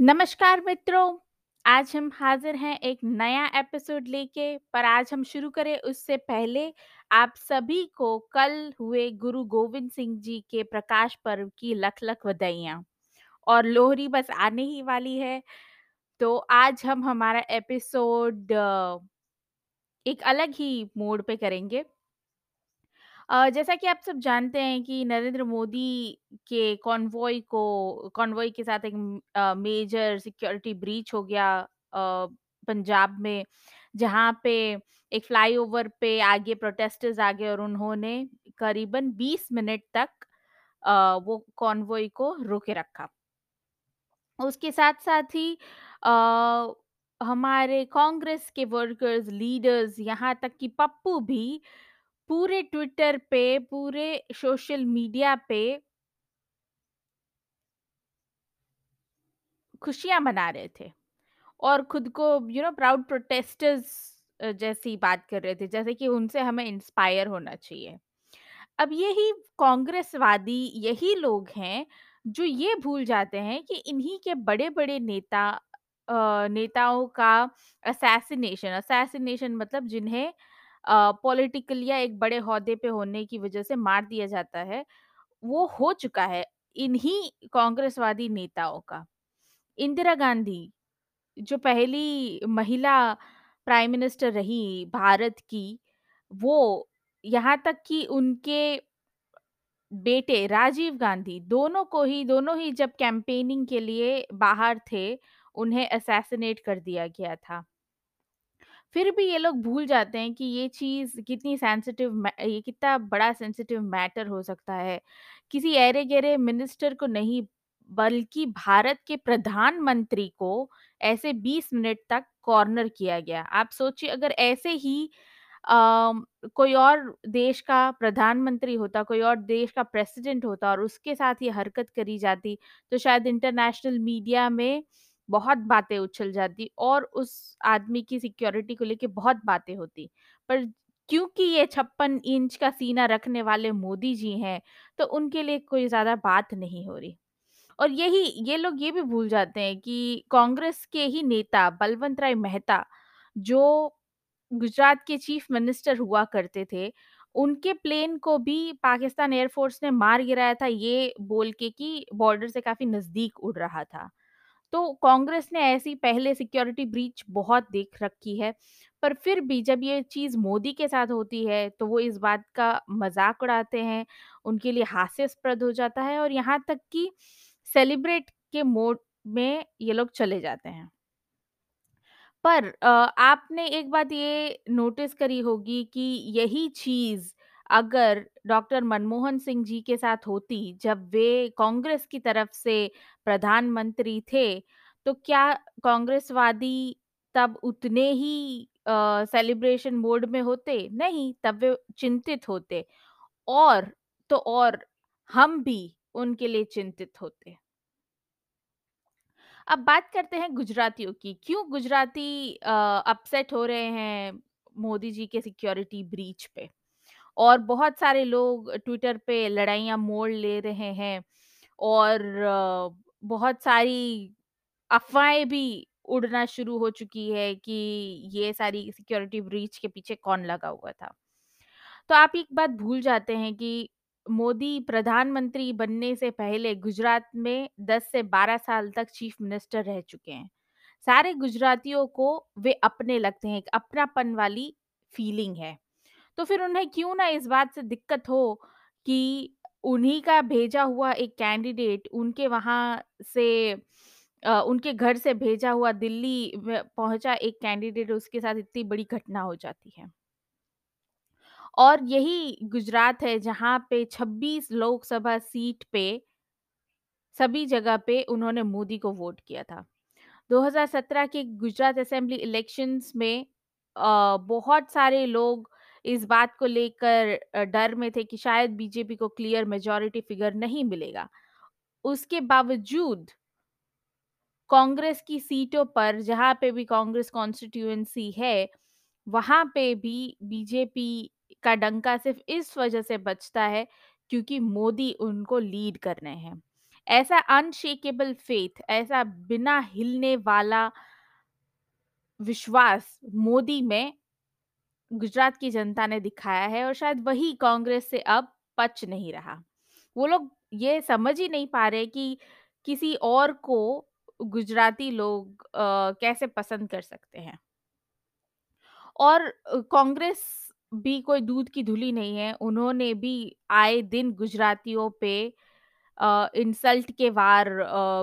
नमस्कार मित्रों, आज हम हाज़िर हैं एक नया एपिसोड लेके, पर आज हम शुरू करें उससे पहले आप सभी को कल हुए गुरु गोविंद सिंह जी के प्रकाश पर्व की लख-लख बधाइयाँ और लोहरी बस आने ही वाली है, तो आज हम हमारा एपिसोड एक अलग ही मोड पे करेंगे। जैसा कि आप सब जानते हैं कि नरेंद्र मोदी के कॉन्वॉय को कॉन्वॉय के साथ एक मेजर सिक्योरिटी ब्रीच हो गया पंजाब में, जहाँ पे एक फ्लाईओवर पे आगे प्रोटेस्टर्स आ गए और उन्होंने करीबन 20 मिनट तक अ, वो कॉन्वॉय को रोके रखा। उसके साथ-साथ ही हमारे कांग्रेस के वर्कर्स, लीडर्स यहाँ तक कि पप्पू भी पूरे ट्विटर पे, पूरे सोशल मीडिया पे खुशियाँ मना रहे थे और खुद को यू नो प्राउड प्रोटेस्टर्स जैसी बात कर रहे थे, जैसे कि उनसे हमें इंस्पायर होना चाहिए। अब यही कांग्रेसवादी यही लोग हैं, जो ये भूल जाते हैं कि इन्हीं के बड़े-बड़े नेता अ, नेताओं का असैसिनेशन असैसिनेशन मतलब जिन्हें पॉलिटिकल या एक बड़े ओहदे पे होने की वजह से मार दिया जाता है, वो हो चुका है, इन्हीं कांग्रेसवादी नेताओं का। इंदिरा गांधी, जो पहली महिला प्राइम मिनिस्टर रही भारत की, वो यहाँ तक कि उनके बेटे राजीव गांधी, दोनों को ही दोनों ही जब कैंपेनिंग के लिए बाहर थे, उन्हें असैसिनेट कर दिया गया था। फिर भी ये लोग भूल जाते हैं कि ये चीज़ कितनी सेंसिटिव ये कितना बड़ा सेंसिटिव मैटर हो सकता है। किसी ऐरे-गैरे मिनिस्टर को नहीं, बल्कि भारत के प्रधानमंत्री को ऐसे 20 मिनट तक कॉर्नर किया गया। आप सोचिए अगर ऐसे ही अ, कोई और देश का प्रधानमंत्री होता, कोई और देश का प्रेसिडेंट होता और उसके साथ ये हरकत करी जाती, तो शायद इंटरनेशनल मीडिया में बहुत बातें उछल जाती और उस आदमी की सिक्योरिटी को लेके बहुत बातें होती। पर क्योंकि ये 56 इंच का सीना रखने वाले मोदी जी हैं, तो उनके लिए कोई ज़्यादा बात नहीं हो रही। और यही ये लोग ये भी भूल जाते हैं कि कांग्रेस के ही नेता बलवंत राय मेहता, जो गुजरात के चीफ मिनिस्टर हुआ करते थे, उनके प्लेन को भी पाकिस्तान एयरफोर्स ने मार गिराया था, ये बोल के कि बॉर्डर से काफ़ी नज़दीक उड़ रहा था। तो कांग्रेस ने ऐसी पहले सिक्योरिटी ब्रीच बहुत देख रखी है, पर फिर भी जब ये चीज़ मोदी के साथ होती है, तो वो इस बात का मज़ाक उड़ाते हैं, उनके लिए हास्यास्पद हो जाता है और यहाँ तक कि सेलिब्रेट के मोड में ये लोग चले जाते हैं। पर आपने एक बात ये नोटिस करी होगी कि यही चीज़ अगर डॉक्टर मनमोहन सिंह जी के साथ होती, जब वे कांग्रेस की तरफ़ से प्रधानमंत्री थे, तो क्या कांग्रेसवादी तब उतने ही सेलिब्रेशन मोड में होते? नहीं, तब वे चिंतित होते और तो और हम भी उनके लिए चिंतित होते। अब बात करते हैं गुजरातियों की। क्यों गुजराती अपसेट हो रहे हैं मोदी जी के सिक्योरिटी ब्रीच पे? और बहुत सारे लोग ट्विटर पे लड़ाइयाँ मोड़ ले रहे हैं और बहुत सारी अफ़वाहें भी उड़ना शुरू हो चुकी है कि ये सारी सिक्योरिटी ब्रीच के पीछे कौन लगा हुआ था। तो आप एक बात भूल जाते हैं कि मोदी प्रधानमंत्री बनने से पहले गुजरात में 10 से 12 साल तक चीफ मिनिस्टर रह चुके हैं। सारे गुजरातियों को वे अपने लगते हैं, एक अपनापन वाली फीलिंग है। तो फिर उन्हें क्यों ना इस बात से दिक्कत हो कि उन्हीं का भेजा हुआ एक कैंडिडेट उनके वहाँ से उनके घर से भेजा हुआ दिल्ली पहुँचा एक कैंडिडेट उसके साथ इतनी बड़ी घटना हो जाती है। और यही गुजरात है जहाँ पे 26 लोकसभा सीट पे सभी जगह पे उन्होंने मोदी को वोट किया था। 2017 के गुजरात असेंबली इलेक्शंस में अ, बहुत सारे लोग इस बात को लेकर डर में थे कि शायद बीजेपी को क्लियर मेजॉरिटी फिगर नहीं मिलेगा। उसके बावजूद कांग्रेस की सीटों पर जहाँ पे भी कांग्रेस कॉन्स्टिट्यूएंसी है, वहाँ पे भी बीजेपी का डंका सिर्फ़ इस वजह से बचता है क्योंकि मोदी उनको लीड कर रहे हैं। ऐसा अनशेकेबल फेथ ऐसा बिना हिलने वाला विश्वास मोदी में गुजरात की जनता ने दिखाया है और शायद वही कांग्रेस से अब पच नहीं रहा। वो लोग ये समझ ही नहीं पा रहे कि किसी और को गुजराती लोग अ, कैसे पसंद कर सकते हैं। और कांग्रेस भी कोई दूध की धुली नहीं है। उन्होंने भी आए दिन गुजरातियों पे अ, इंसल्ट के वार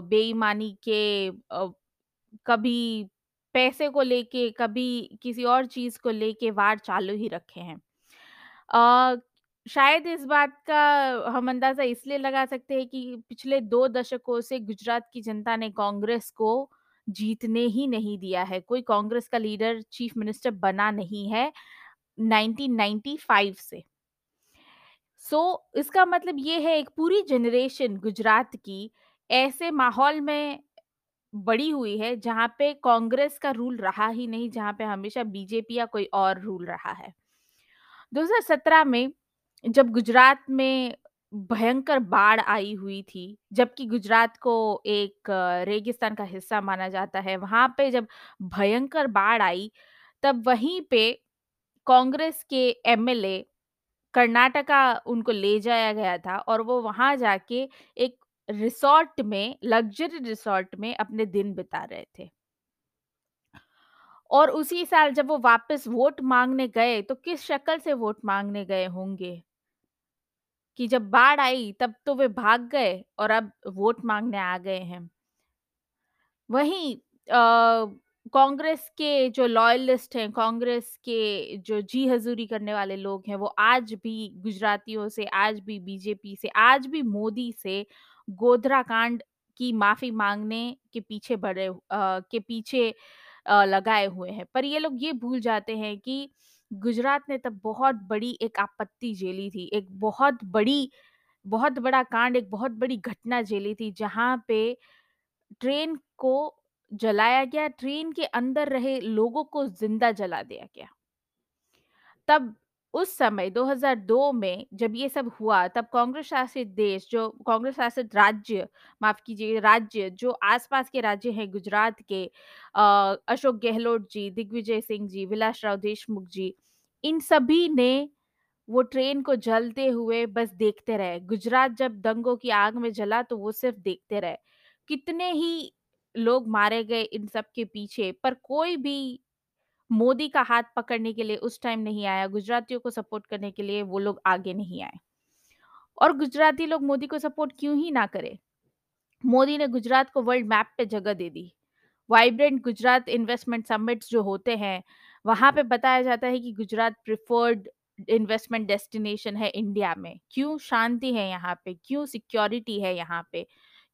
बेईमानी के अ, कभी पैसे को लेके, कभी किसी और चीज़ को लेके वार चालू ही रखे हैं। शायद इस बात का हम अंदाज़ा इसलिए लगा सकते हैं कि पिछले दो दशकों से गुजरात की जनता ने कांग्रेस को जीतने ही नहीं दिया है। कोई कांग्रेस का लीडर चीफ मिनिस्टर बना नहीं है 1995 से। सो इसका मतलब ये है एक पूरी जनरेशन गुजरात की ऐसे माहौल में बड़ी हुई है जहाँ पे कांग्रेस का रूल रहा ही नहीं, जहाँ पे हमेशा बीजेपी या कोई और रूल रहा है। 2017 में जब गुजरात में भयंकर बाढ़ आई हुई थी, जबकि गुजरात को एक रेगिस्तान का हिस्सा माना जाता है, वहाँ पे जब भयंकर बाढ़ आई, तब वहीं पे कांग्रेस के एमएलए कर्नाटका उनको ले जाया गया था और वो वहाँ जाके एक रिसॉर्ट में लग्ज़री रिसॉर्ट में अपने दिन बिता रहे थे। और उसी साल जब वो वापस वोट माँगने गए, तो किस शक्ल से वोट माँगने गए होंगे कि जब बाढ़ आई तब तो वे भाग गए और अब वोट माँगने आ गए हैं। वहीं कांग्रेस के जो लॉयलिस्ट हैं, कांग्रेस के जो जी हज़ूरी करने वाले लोग हैं, वो आज भी गुजरातियों से, आज भी बीजेपी से, आज भी मोदी से गोधरा कांड की माफ़ी मांगने के पीछे अ, के पीछे लगाए हुए हैं। पर ये लोग ये भूल जाते हैं कि गुजरात ने तब बहुत बड़ी एक आपत्ति झेली थी, एक बहुत बड़ी बहुत बड़ा कांड, एक बहुत बड़ी घटना झेली थी, जहाँ पे ट्रेन को जलाया गया, ट्रेन के अंदर रहे लोगों को ज़िंदा जला दिया गया। तब उस समय 2002 में जब ये सब हुआ, तब कांग्रेस शासित देश जो कांग्रेस शासित राज्य, माफ़ कीजिए राज्य जो आस-पास के राज्य हैं गुजरात के अशोक गहलोत जी, दिग्विजय सिंह जी, विलासराव देशमुख जी, इन सभी ने वो ट्रेन को जलते हुए बस देखते रहे। गुजरात जब दंगों की आग में जला तो वो सिर्फ़ देखते रहे। कितने ही लोग मारे गए इन सब के पीछे, पर कोई भी मोदी का हाथ पकड़ने के लिए उस टाइम नहीं आया, गुजरातियों को सपोर्ट करने के लिए वो लोग आगे नहीं आए। और गुजराती लोग मोदी को सपोर्ट क्यों ही ना करें? मोदी ने गुजरात को वर्ल्ड मैप पे जगह दे दी। वाइब्रेंट गुजरात इन्वेस्टमेंट समिट्स जो होते हैं, वहाँ पे बताया जाता है कि गुजरात प्रिफर्ड इन्वेस्टमेंट डेस्टिनेशन है इंडिया में। क्यों? शांति है यहाँ पे, क्यों? सिक्योरिटी है यहाँ पे,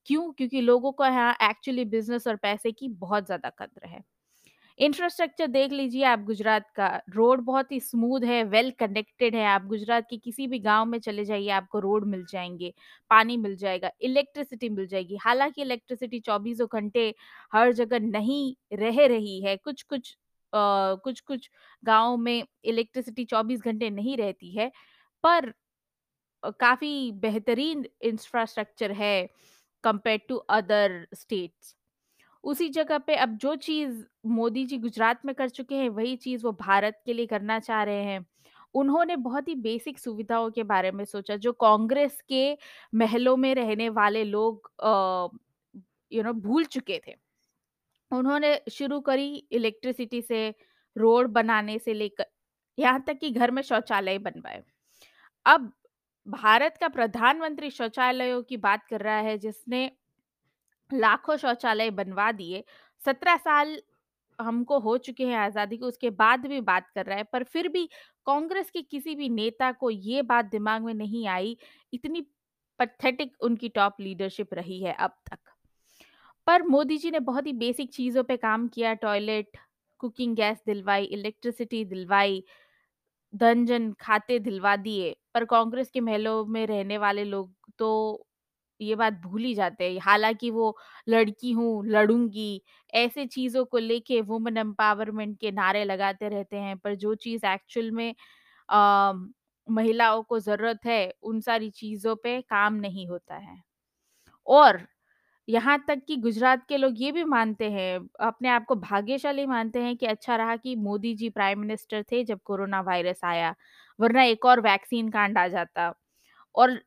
क्यों? क्योंकि लोगों को यहाँ एक्चुअली बिज़नेस और पैसे की बहुत ज़्यादा कद्र है। इंफ्रास्ट्रक्चर देख लीजिए आप गुजरात का, रोड बहुत ही स्मूथ है, वेल कनेक्टेड है, आप गुजरात के किसी भी गाँव में चले जाइए आपको रोड मिल जाएँगे पानी मिल जाएगा, इलेक्ट्रिसिटी मिल जाएगी। हालाँकि इलेक्ट्रिसिटी चौबीसों घंटे हर जगह नहीं रह रही है, कुछ-कुछ अ, कुछ-कुछ गाँव में इलेक्ट्रिसिटी 24 घंटे नहीं रहती है, पर काफ़ी बेहतरीन इंफ्रास्ट्रक्चर है कंपेयर्ड टू अदर स्टेट्स। उसी जगह पे अब जो चीज़ मोदी जी गुजरात में कर चुके हैं, वही चीज़ वो भारत के लिए करना चाह रहे हैं। उन्होंने बहुत ही बेसिक सुविधाओं के बारे में सोचा, जो कांग्रेस के महलों में रहने वाले लोग यू नो भूल चुके थे। उन्होंने शुरू करी इलेक्ट्रिसिटी से, रोड बनाने से लेकर यहाँ तक कि घर में शौचालय बनवाए। अब भारत का प्रधानमंत्री शौचालयों की बात कर रहा है, जिसने लाखों शौचालय बनवा दिए। 17 साल हमको हो चुके हैं आज़ादी को, उसके बाद भी बात कर रहा है, पर फिर भी कांग्रेस के किसी भी नेता को ये बात दिमाग में नहीं आई, इतनी पैथेटिक उनकी टॉप लीडरशिप रही है अब तक। पर मोदी जी ने बहुत ही बेसिक चीज़ों पे काम किया, टॉयलेट, कुकिंग गैस दिलवाई, इलेक्ट्रिसिटी दिलवाई, धन-जन खाते दिलवा दिए, पर कांग्रेस के महलों में रहने वाले लोग तो ये बात भूल ही जाते हैं। हालाँकि वो लड़की हूँ, लड़ूँगी, ऐसे चीज़ों को लेके वुमेन एम्पावरमेंट के नारे लगाते रहते हैं, पर जो चीज़ एक्चुअल में अ, महिलाओं को ज़रूरत है, उन सारी चीज़ों पे काम नहीं होता है। और यहाँ तक कि गुजरात के लोग ये भी मानते हैं, अपने आप को भाग्यशाली मानते हैं कि अच्छा रहा कि मोदी जी प्राइम मिनिस्टर थे जब कोरोना वायरस आया, वरना एक और वैक्सीन कांड आ जाता और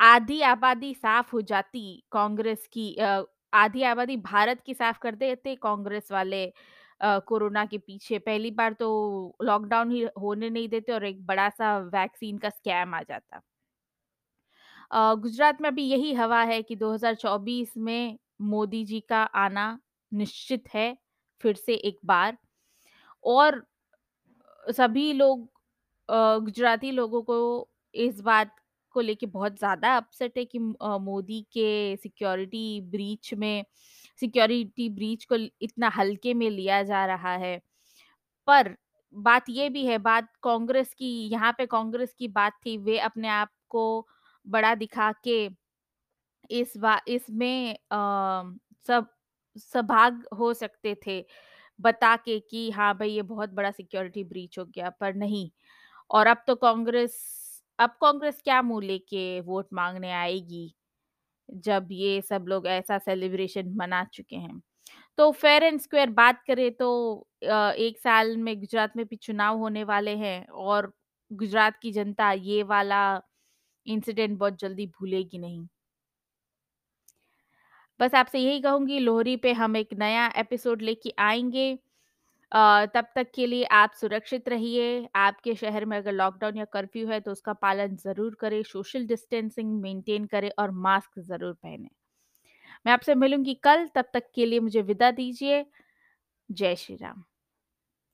आधी आबादी साफ़ हो जाती कांग्रेस की आधी आबादी भारत की साफ़ कर देते कांग्रेस वाले कोरोना के पीछे। पहली बार तो लॉकडाउन ही होने नहीं देते और एक बड़ा-सा वैक्सीन का स्कैम आ जाता। गुजरात में अभी यही हवा है कि 2024 में मोदी जी का आना निश्चित है, फिर से एक बार और सभी लोग गुजराती लोगों को इस बात को लेके बहुत ज़्यादा अपसेट है कि मोदी के सिक्योरिटी ब्रीच में सिक्योरिटी ब्रीच को इतना हल्के में लिया जा रहा है। पर बात ये भी है, बात कांग्रेस की यहाँ पे कांग्रेस की बात थी, वे अपने आप को बड़ा दिखा के इस बा इसमें सब सभाग हो सकते थे, बता के कि हाँ भाई ये बहुत बड़ा सिक्योरिटी ब्रीच हो गया, पर नहीं। और अब तो कांग्रेस अब कांग्रेस क्या मुँह लेके वोट मांगने आएगी, जब ये सब लोग ऐसा सेलिब्रेशन मना चुके हैं। तो फेयर एंड स्क्वेयर बात करें तो 1 साल में गुजरात में भी चुनाव होने वाले हैं और गुजरात की जनता ये वाला इंसिडेंट बहुत जल्दी भूलेगी नहीं। बस आपसे यही कहूँगी लोहरी पे हम एक नया एपिसोड लेके आएँगे। तब तक के लिए आप सुरक्षित रहिए। आपके शहर में अगर लॉकडाउन या कर्फ्यू है तो उसका पालन ज़रूर करें, सोशल डिस्टेंसिंग मेंटेन करें और मास्क ज़रूर पहने मैं आपसे मिलूँगी कल, तब तक के लिए मुझे विदा दीजिए। जय श्री राम।